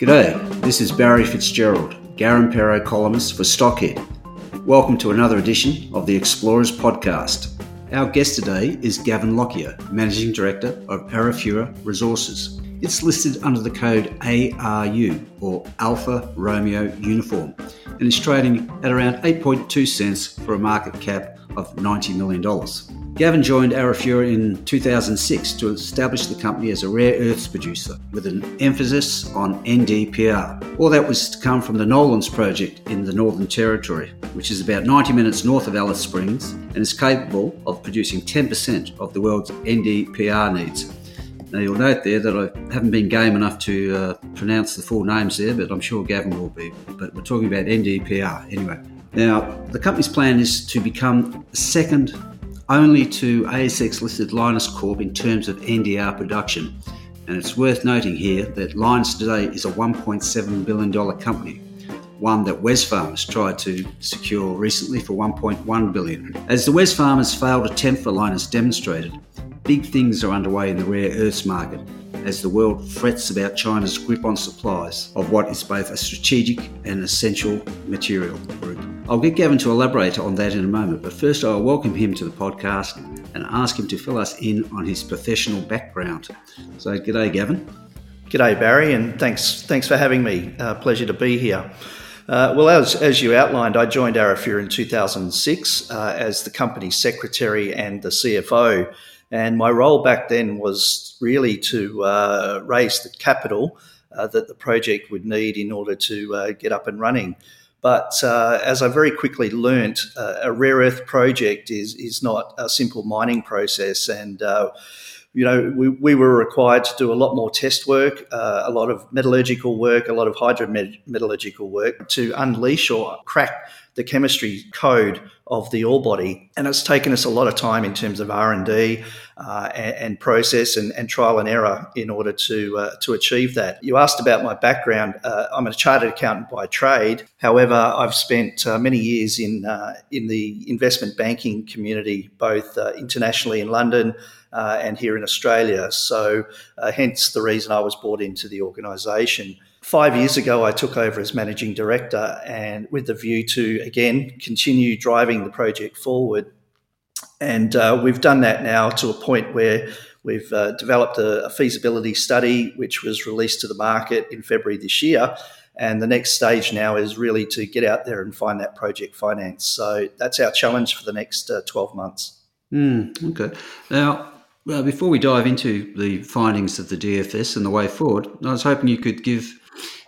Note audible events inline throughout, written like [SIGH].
G'day, this is Barry Fitzgerald, Garimpeiro columnist for Stockhead. Welcome to another edition of the Explorers Podcast. Our guest today is Gavin Lockyer, Managing Director of Arafura Resources. It's listed under the code ARU, or Alpha Romeo Uniform, and is trading at around 8.2 cents for a market cap of $90 million. Gavin joined Arafura in 2006 to establish the company as a rare earths producer with an emphasis on NdPr. All that was to come from the Nolans project in the Northern Territory, which is about 90 minutes north of Alice Springs and is capable of producing 10% of the world's NdPr needs. Now you'll note there that I haven't been game enough to uh, pronounce the full names there, but I'm sure Gavin will be. But we're talking about NdPr anyway. Now, the company's plan is to become the second only to ASX listed Lynas Corp in terms of NDR production. And it's worth noting here that Lynas today is a $1.7 billion company, one that Wesfarmers tried to secure recently for 1.1 billion. As the Wesfarmers failed attempt for Lynas demonstrated, big things are underway in the rare earths market as the world frets about China's grip on supplies of what is both a strategic and essential material group. I'll get Gavin to elaborate on that in a moment, but first I'll welcome him to the podcast and ask him to fill us in on his professional background. So, g'day, Gavin. G'day, Barry, and thanks thanks for having me. Uh, pleasure to be here. Uh, well, as, as you outlined, I joined Arafura in 2006 uh, as the company secretary and the CFO. And my role back then was really to uh, raise the capital uh, that the project would need in order to uh, get up and running. But uh, as I very quickly learnt, uh, a rare earth project is is not a simple mining process, and uh, you know we, we were required to do a lot more test work, uh, a lot of metallurgical work, a lot of hydrometallurgical work to unleash or crack the chemistry code of the ore body, and it's taken us a lot of time in terms of R and D uh, and, process and, and, trial and error in order to uh, to achieve that. You asked about my background. Uh, I'm a chartered accountant by trade. However, I've spent uh, many years in uh, in the investment banking community, both uh, internationally in London. and here in Australia. So, hence the reason I was brought into the organisation. Five years ago, I took over as managing director, and with the view to again continue driving the project forward. And uh, we've done that now to a point where we've uh, developed a, a, feasibility study, which was released to the market in February this year. And the next stage now is really to get out there and find that project finance. So that's our challenge for the next uh, 12 months. Mm, okay. Now, well, before we dive into the findings of the DFS and the way forward, I was hoping you could give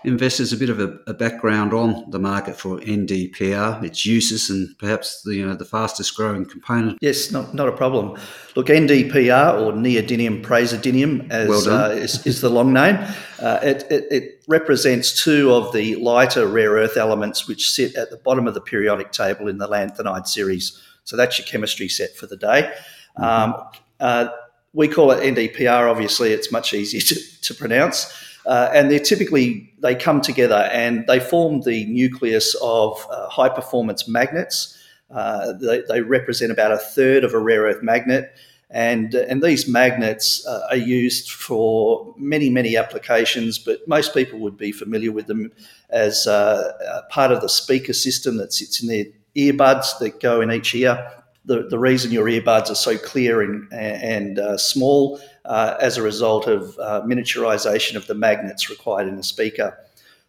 investors a bit of a, a, background on the market for NdPr, its uses, and perhaps the you know the fastest growing component. Yes, not, not a problem. Look, NdPr or neodymium praseodymium, as well uh, is, is, the long name, uh, it, it, it, represents two of the lighter rare earth elements which sit at the bottom of the periodic table in the lanthanide series. So that's your chemistry set for the day. Mm-hmm. Um, uh, we call it NdPr. Obviously, it's much easier [LAUGHS] to, to pronounce. Uh, and they're typically they come together and they form the nucleus of uh, high performance magnets. Uh, they, they, represent about a third of a rare earth magnet, and and these magnets uh, are used for many many applications. But most people would be familiar with them as uh, part of the speaker system that sits in their earbuds that go in each ear. The, the reason your earbuds are so clear and, and uh, small uh, as a result of uh, miniaturization of the magnets required in the speaker.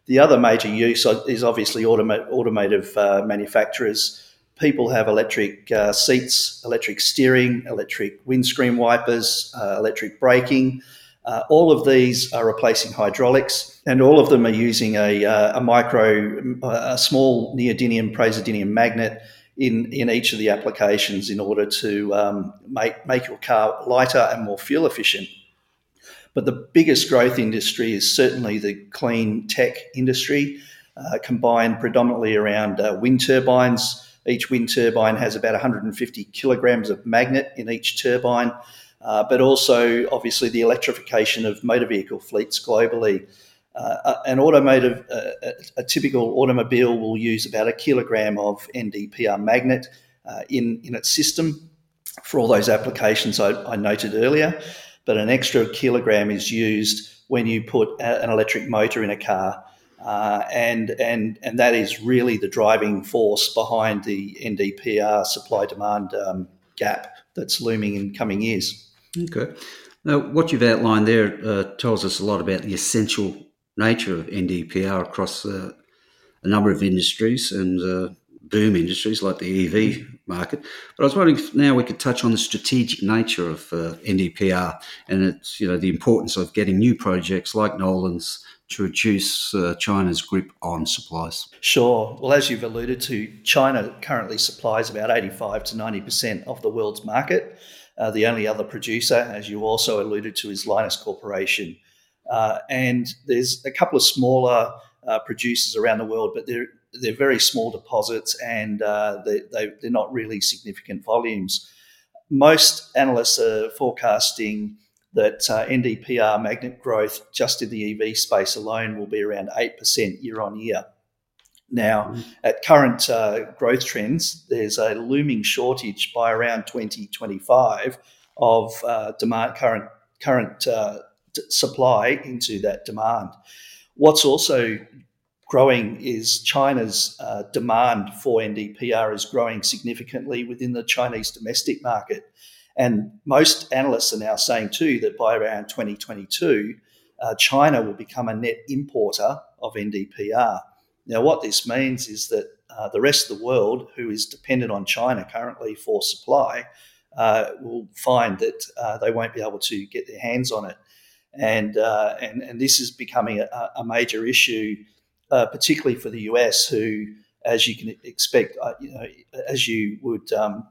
The other major use is obviously automa- automotive uh, manufacturers. People have electric uh, seats, electric steering, electric windscreen wipers, uh, electric braking. Uh, all of these are replacing hydraulics, and all of them are using a, a micro, a small neodymium praseodymium magnet in, in each of the applications in order to um, make, make your car lighter and more fuel efficient. But the biggest growth industry is certainly the clean tech industry, uh, combined predominantly around uh, wind turbines. Each wind turbine has about 150 kilograms of magnet in each turbine, uh, but also obviously the electrification of motor vehicle fleets globally. Uh, an automotive, uh, a typical automobile will use about a kilogram of NdPr magnet uh, in, in its system for all those applications I, I, noted earlier. But an extra kilogram is used when you put a, an electric motor in a car. Uh, and, and, and that is really the driving force behind the NdPr supply demand um, gap that's looming in coming years. Okay. Now, what you've outlined there uh, tells us a lot about the essential nature of NdPr across uh, a number of industries and uh, boom industries like the EV market. But I was wondering if now we could touch on the strategic nature of uh, NdPr and it's you know the importance of getting new projects like Nolans to reduce uh, China's grip on supplies. Sure. Well, as you've alluded to, China currently supplies about 85 to 90 percent of the world's market. Uh, the only other producer, as you also alluded to, is Lynas Corporation. Uh, and there's a couple of smaller uh, producers around the world, but they're they're very small deposits and uh, they, they, they're not really significant volumes. Most analysts are forecasting that uh, NdPr magnet growth just in the EV space alone will be around 8% year on year. Now, mm. at current uh, growth trends, there's a looming shortage by around 2025 of uh, demand current current supply into that demand. What's also growing is China's uh, demand for NdPr is growing significantly within the Chinese domestic market. And most analysts are now saying too that by around 2022, uh, China will become a net importer of NdPr. Now, what this means is that uh, the rest of the world, who is dependent on China currently for supply, uh, will find that uh, they won't be able to get their hands on it and uh, and and this is becoming a, a major issue, uh, particularly for the US, who, as you can expect, uh, you know, as you would um,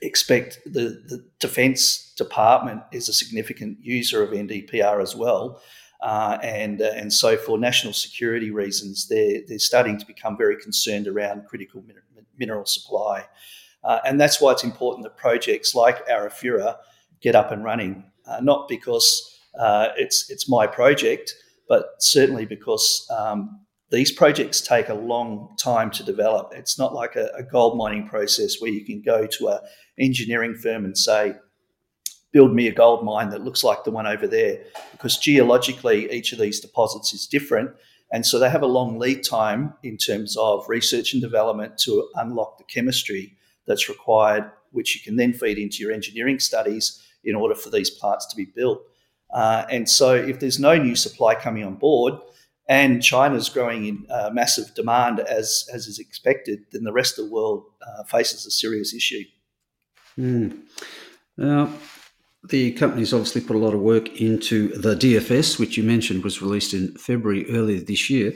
expect, the the Defence Department is a significant user of NdPr as well. Uh, and uh, and so for national security reasons, they're they're starting to become very concerned around critical min- mineral supply, uh, and that's why it's important that projects like Arafura get up and running, not because uh, it's it's my project, but certainly because um, these projects take a long time to develop. It's not like a, a gold mining process where you can go to a engineering firm and say, build me a gold mine that looks like the one over there because geologically each of these deposits is different and so they have a long lead time in terms of research and development to unlock the chemistry that's required which you can then feed into your engineering studies in order for these plants to be built uh, and so, if there's no new supply coming on board, and China's growing in uh, massive demand as as is expected, then the rest of the world uh, faces a serious issue. Mm. Now, the company's obviously put a lot of work into the DFS, which you mentioned was released in February earlier this year.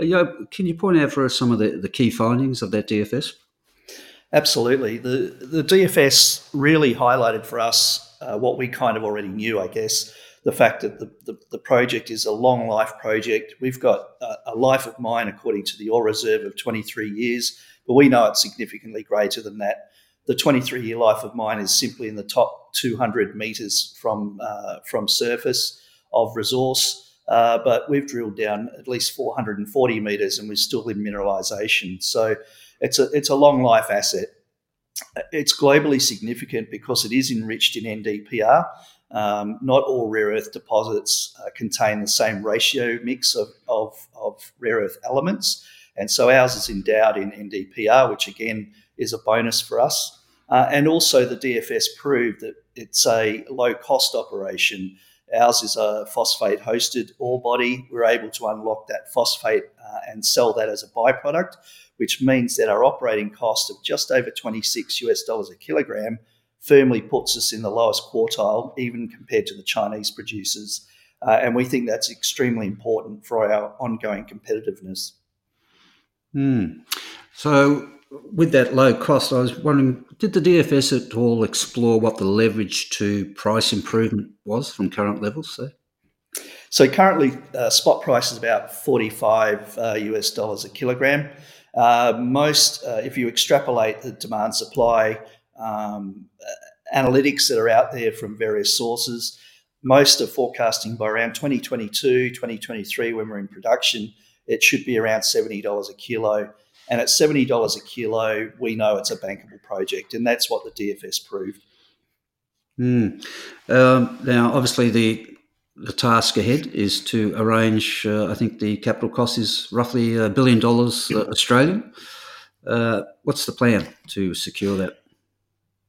Uh, can you point out for us some of the, the key findings of that DFS? Absolutely. The, the DFS really highlighted for us uh, what we kind of already knew, I guess. The fact that the, the, the project is a long life project. We've got a, a, life of mine, according to the ore reserve, of 23 years, but we know it's significantly greater than that. The 23 year life of mine is simply in the top 200 metres from, uh, from surface of resource. Uh, but we've drilled down at least 440 metres and we're still in mineralisation. So it's a, it's a long life asset it's globally significant because it is enriched in NdPr. Um, not all rare earth deposits uh, contain the same ratio mix of, of, of, rare earth elements. And so ours is endowed in NdPr, which again is a bonus for us. Uh, and also, the DFS proved that it's a low cost operation. Ours is a phosphate hosted ore body. We're able to unlock that phosphate uh, and sell that as a byproduct, which means that our operating cost of just over 26 US dollars a kilogram firmly puts us in the lowest quartile, even compared to the Chinese producers. Uh, and we think that's extremely important for our ongoing competitiveness. Hmm. So, with that low cost, I was wondering did the DFS at all explore what the leverage to price improvement was from current levels? So? So currently, uh, spot price is about 45 uh, US dollars a kilogram. Uh, most, uh, if you extrapolate the demand supply um, analytics that are out there from various sources, most are forecasting by around 2022, 2023, when we're in production, it should be around $70 a kilo. And at $70 a kilo, we know it's a bankable project. And that's what the DFS proved. Mm. Um, now, obviously, the the task ahead is to arrange. Uh, I think the capital cost is roughly a billion dollars uh, Australian. Uh, what's the plan to secure that?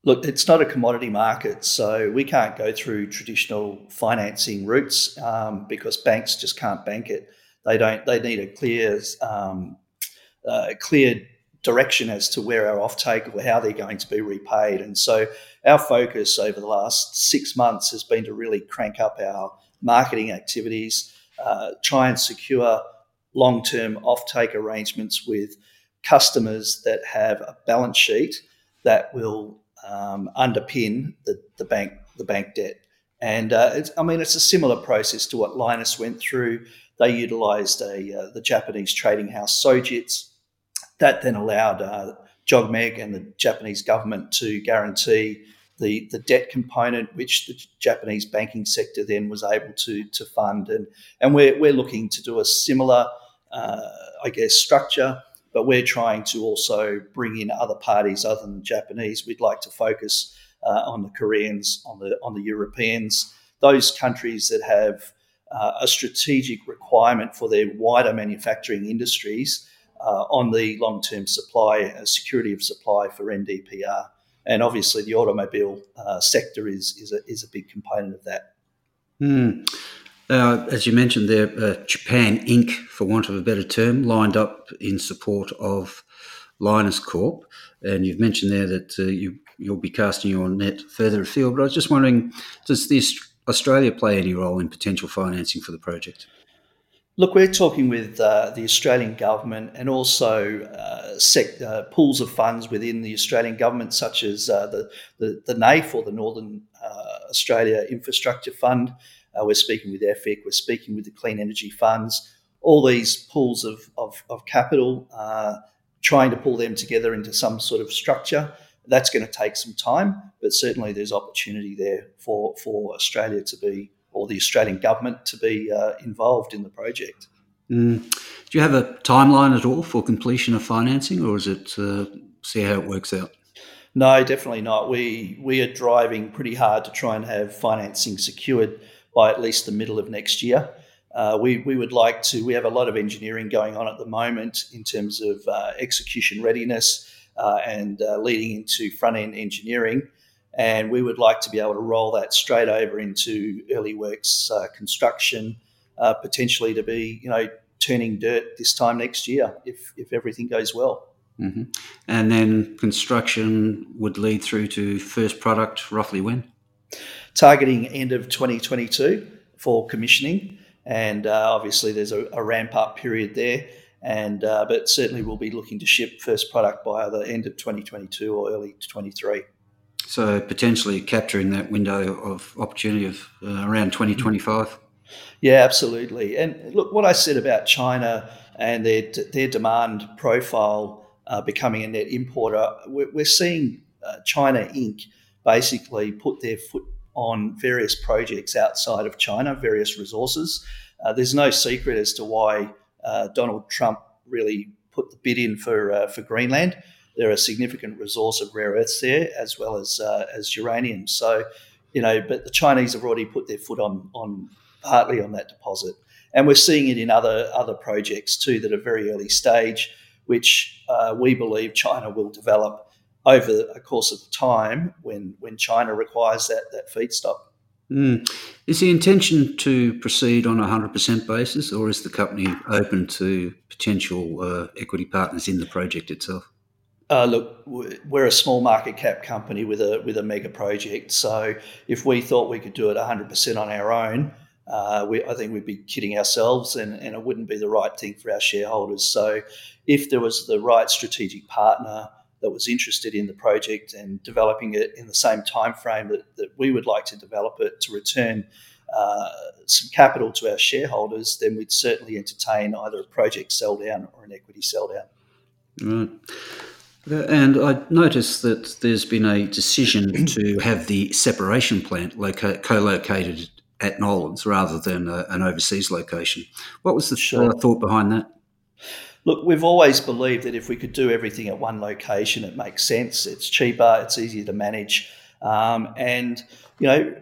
Look, it's not a commodity market, so we can't go through traditional financing routes um, because banks just can't bank it. They don't. They need a clear, um, uh, clear direction as to where our offtake or how they're going to be repaid. And so, our focus over the last six months has been to really crank up our marketing activities, uh, try and secure long-term offtake arrangements with customers that have a balance sheet that will um, underpin the, the bank the bank debt. And uh, I mean, it's a similar process to what Lynas went through. They utilised a uh, the Japanese trading house Sojitz. That then allowed uh, JOGMEC and the Japanese government to guarantee the, the debt component, which the Japanese banking sector then was able to, to fund. And, and we're, we're looking to do a similar, uh, I guess, structure but we're trying to also bring in other parties other than the Japanese. We'd like to focus uh, on the Koreans, on the on the Europeans, those countries that have uh, a strategic requirement for their wider manufacturing industries uh, on the long term supply uh, security of supply for NdPr. And obviously, the automobile uh, sector is is a, is a big component of that. Mm. Uh, as you mentioned there, uh, Japan Inc., for want of a better term, lined up in support of Lynas Corp. And you've mentioned there that uh, you, you'll be casting your net further afield. But I was just wondering, does this Australia play any role in potential financing for the project? Look, we're talking with uh, the Australian government and also uh, sec- uh, pools of funds within the Australian government, such as the, the, the NAIF or the Northern Australia Infrastructure Fund, uh, we're speaking with EFIC, we're speaking with the clean energy funds, all these pools of, of, of capital, uh, trying to pull them together into some sort of structure. That's going to take some time, but certainly there's opportunity there for, for Australia to be, or the Australian government to be uh, involved in the project. Mm. Do you have a timeline at all for completion of financing, or is it uh, see how it works out? No, definitely not. We we are driving pretty hard to try and have financing secured by at least the middle of next year. Uh, we, we would like to, we have a lot of engineering going on at the moment in terms of uh, execution readiness uh, and uh, leading into front end engineering. And we would like to be able to roll that straight over into early works uh, construction, uh, potentially to be, you know, turning dirt this time next year if, if everything goes well. Mm-hmm. And then construction would lead through to first product roughly when? Targeting end of 2022 for commissioning. And uh, obviously, there's a, a, ramp up period there. And uh, but certainly, we'll be looking to ship first product by either end of 2022 or early 23. So potentially capturing that window of opportunity of uh, around 2025. Yeah, absolutely. And look, what I said about China and their their demand profile uh, becoming a net importer, we're, we're seeing uh, China Inc. basically put their foot on various projects outside of China, various resources. Uh, there's no secret as to why uh, Donald Trump really put the bid in for uh, for Greenland. There are a significant resource of rare earths there, as well as uh, as uranium. So, you know, but the Chinese have already put their foot on on partly on that deposit, and we're seeing it in other other projects too that are very early stage, which uh, we believe China will develop over a course of time when when China requires that that feedstock. Mm. Is the intention to proceed on a 100% basis, or is the company open to potential uh, equity partners in the project itself? Uh, look, we're a small market cap company with a with a mega project. So if we thought we could do it 100% on our own, uh, we, I think we'd be kidding ourselves, and, and it wouldn't be the right thing for our shareholders. So if there was the right strategic partner that was interested in the project and developing it in the same time frame that, that we would like to develop it to return uh, some capital to our shareholders, then we'd certainly entertain either a project sell down or an equity sell down. Right. And I noticed that there's been a decision to have the separation plant loca- co-located at Nolans rather than a, an overseas location. What was the sure. thought behind that? Look, we've always believed that if we could do everything at one location, it makes sense. It's cheaper, it's easier to manage, um, and you know,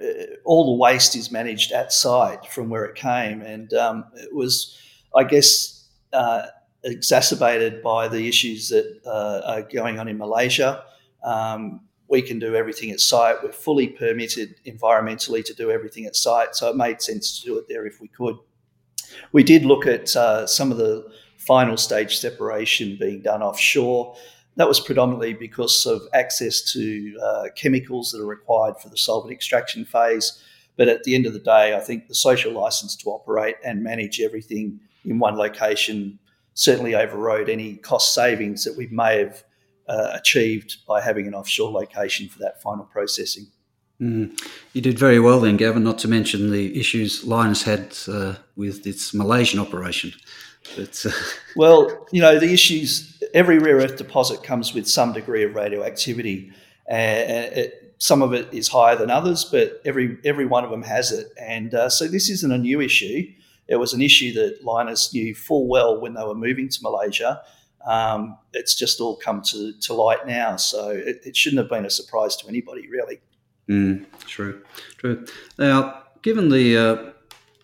all the waste is managed at site from where it came, and um, it was, I guess. Uh, exacerbated by the issues that uh, are going on in Malaysia. Um, we can do everything at site. We're fully permitted environmentally to do everything at site, so it made sense to do it there if we could. We did look at uh, some of the final stage separation being done offshore. That was predominantly because of access to uh, chemicals that are required for the solvent extraction phase. But at the end of the day, I think the social license to operate and manage everything in one location certainly overrode any cost savings that we may have uh, achieved by having an offshore location for that final processing. Mm. You did very well then, Gavin, not to mention the issues Lynas had uh, with its Malaysian operation. But, uh... [LAUGHS] well, you know, the issues, every rare earth deposit comes with some degree of radioactivity. And it, some of it is higher than others, but every, every one of them has it. And uh, so this isn't a new issue it was an issue that Lynas knew full well when they were moving to Malaysia. Um, it's just all come to, to light now, so it, it, shouldn't have been a surprise to anybody, really. Mm, true, true. Now, given the uh,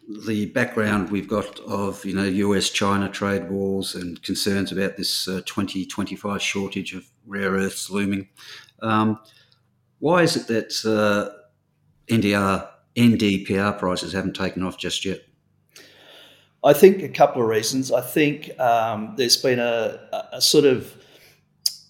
the background we've got of you know U.S. China trade wars and concerns about this uh, 2025 shortage of rare earths looming, um, why is it that uh, NDR NdPr prices haven't taken off just yet? I think a couple of reasons. I think um, there's been a, a, sort of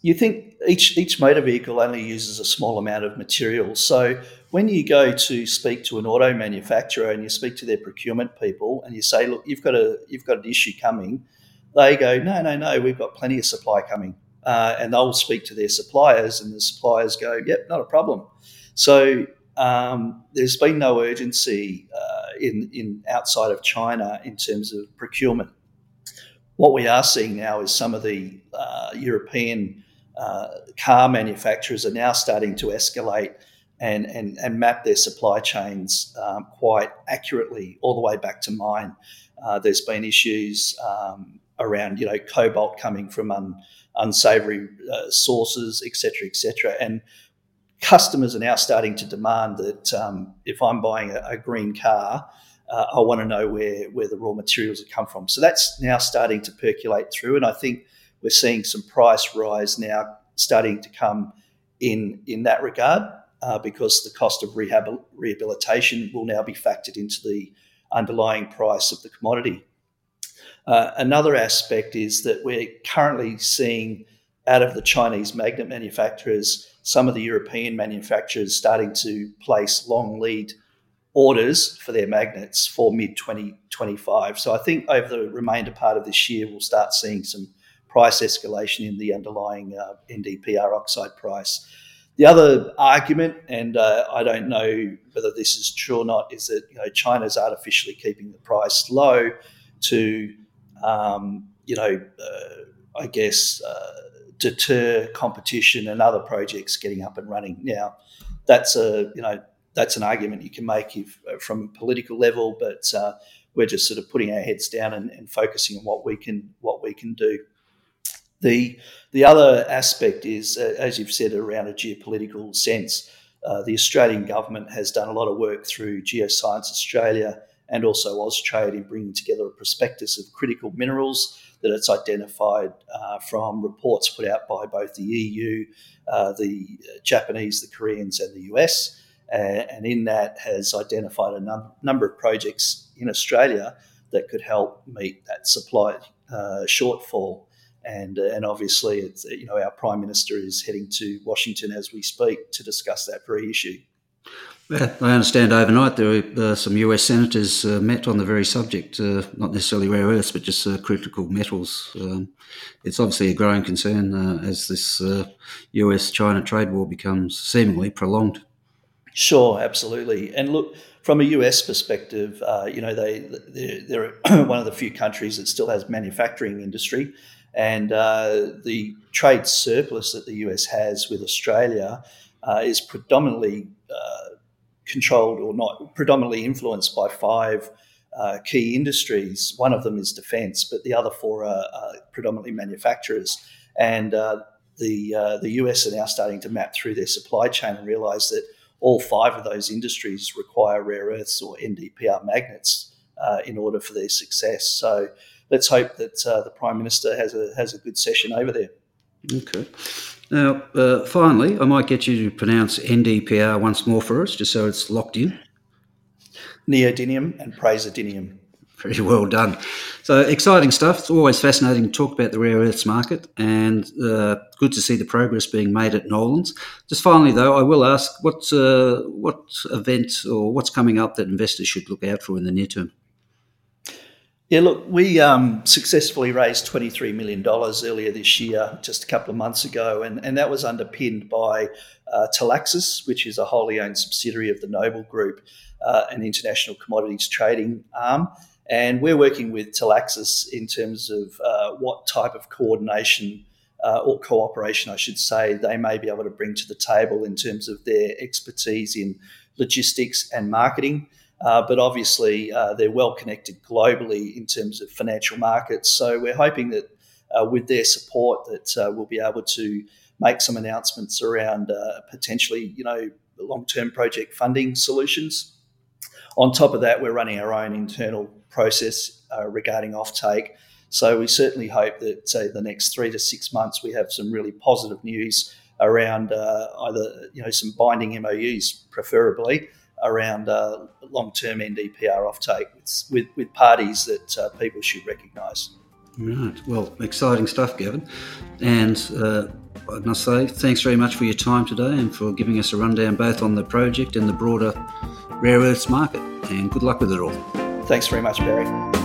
you think each each motor vehicle only uses a small amount of material. So when you go to speak to an auto manufacturer and you speak to their procurement people and you say, "Look, you've got a you've got an issue coming," they go, "No, no, no, we've got plenty of supply coming," uh, and they'll speak to their suppliers, and the suppliers go, "Yep, not a problem." So um, there's been no urgency. Uh, in, in outside of China in terms of procurement. What we are seeing now is some of the uh, European uh, car manufacturers are now starting to escalate and, and, and map their supply chains um, quite accurately all the way back to mine. Uh, there's been issues um, around you know cobalt coming from un, unsavory uh, sources, etc., etc., and customers are now starting to demand that um, if I'm buying a, a green car, uh, I want to know where where the raw materials have come from. So that's now starting to percolate through, and I think we're seeing some price rise now starting to come in in that regard uh, because the cost of rehab rehabilitation will now be factored into the underlying price of the commodity. Uh, another aspect is that we're currently seeing out of the Chinese magnet manufacturers some of the European manufacturers starting to place long lead orders for their magnets for mid 2025. So I think over the remainder part of this year, we'll start seeing some price escalation in the underlying uh, NdPr oxide price. The other argument, and uh, I don't know whether this is true or not, is that you know China's artificially keeping the price low to, um, you know, uh, I guess uh, deter competition and other projects getting up and running. Now, that's a you know that's an argument you can make if, uh, from a political level, but uh, we're just sort of putting our heads down and, and, focusing on what we can what we can do. The the other aspect is, uh, as you've said, around a geopolitical sense. Uh, the Australian government has done a lot of work through Geoscience Australia and also Austrade in bringing together a prospectus of critical minerals that it's identified uh, from reports put out by both the EU, uh, the Japanese, the Koreans, and the US. Uh, and in that has identified a num- number of projects in Australia that could help meet that supply uh, shortfall. And, uh, and obviously, it's, you know, our Prime Minister is heading to Washington as we speak to discuss that very issue. Yeah, I understand overnight there were uh, some US senators uh, met on the very subject, uh, not necessarily rare earths, but just uh, critical metals. Um, it's obviously a growing concern uh, as this US uh, China trade war becomes seemingly prolonged. Sure, absolutely. And look, from a US perspective, uh, you know, they they're, they're, [CLEARS THROAT] one of the few countries that still has manufacturing industry, and uh, the trade surplus that the US has with Australia uh, is predominantly uh, controlled or not predominantly influenced by five. Uh, key industries. One of them is defence, but the other four are, are predominantly manufacturers. And uh, the the US are now starting to map through their supply chain and realise that all five of those industries require rare earths or NdPr magnets uh, in order for their success. So let's hope that uh, the Prime Minister has a, has a good session over there. Okay. Now, uh, finally, I might get you to pronounce NdPr once more for us, just so it's locked in. Neodymium and praseodymium. Very well done. So exciting stuff. It's always fascinating to talk about the rare earths market, and uh, good to see the progress being made at Nolans. Just finally, though, I will ask what uh, what event or what's coming up that investors should look out for in the near term. Yeah, look, we um, successfully raised $23 million earlier this year, just a couple of months ago, and, and that was underpinned by uh, Talaxis, which is a wholly owned subsidiary of the Noble Group, uh, an international commodities trading arm. And we're working with Talaxis in terms of uh, what type of coordination uh, or cooperation, I should say, they may be able to bring to the table in terms of their expertise in logistics and marketing. Uh, but obviously, uh, they're well connected globally in terms of financial markets. So we're hoping that uh, with their support, that uh, we'll be able to make some announcements around potentially, you know, long-term project funding solutions. On top of that, we're running our own internal process uh, regarding offtake. So we certainly hope that, say, the next three to six months, we have some really positive news around uh, either you know some binding MOUs, preferably around uh, long-term NdPr offtake with, with, with parties that uh, people should recognise. Right. Well, exciting stuff, Gavin. And uh, I must say, thanks very much for your time today and for giving us a rundown both on the project and the broader rare earths market. And good luck with it all. Thanks very much, Barry.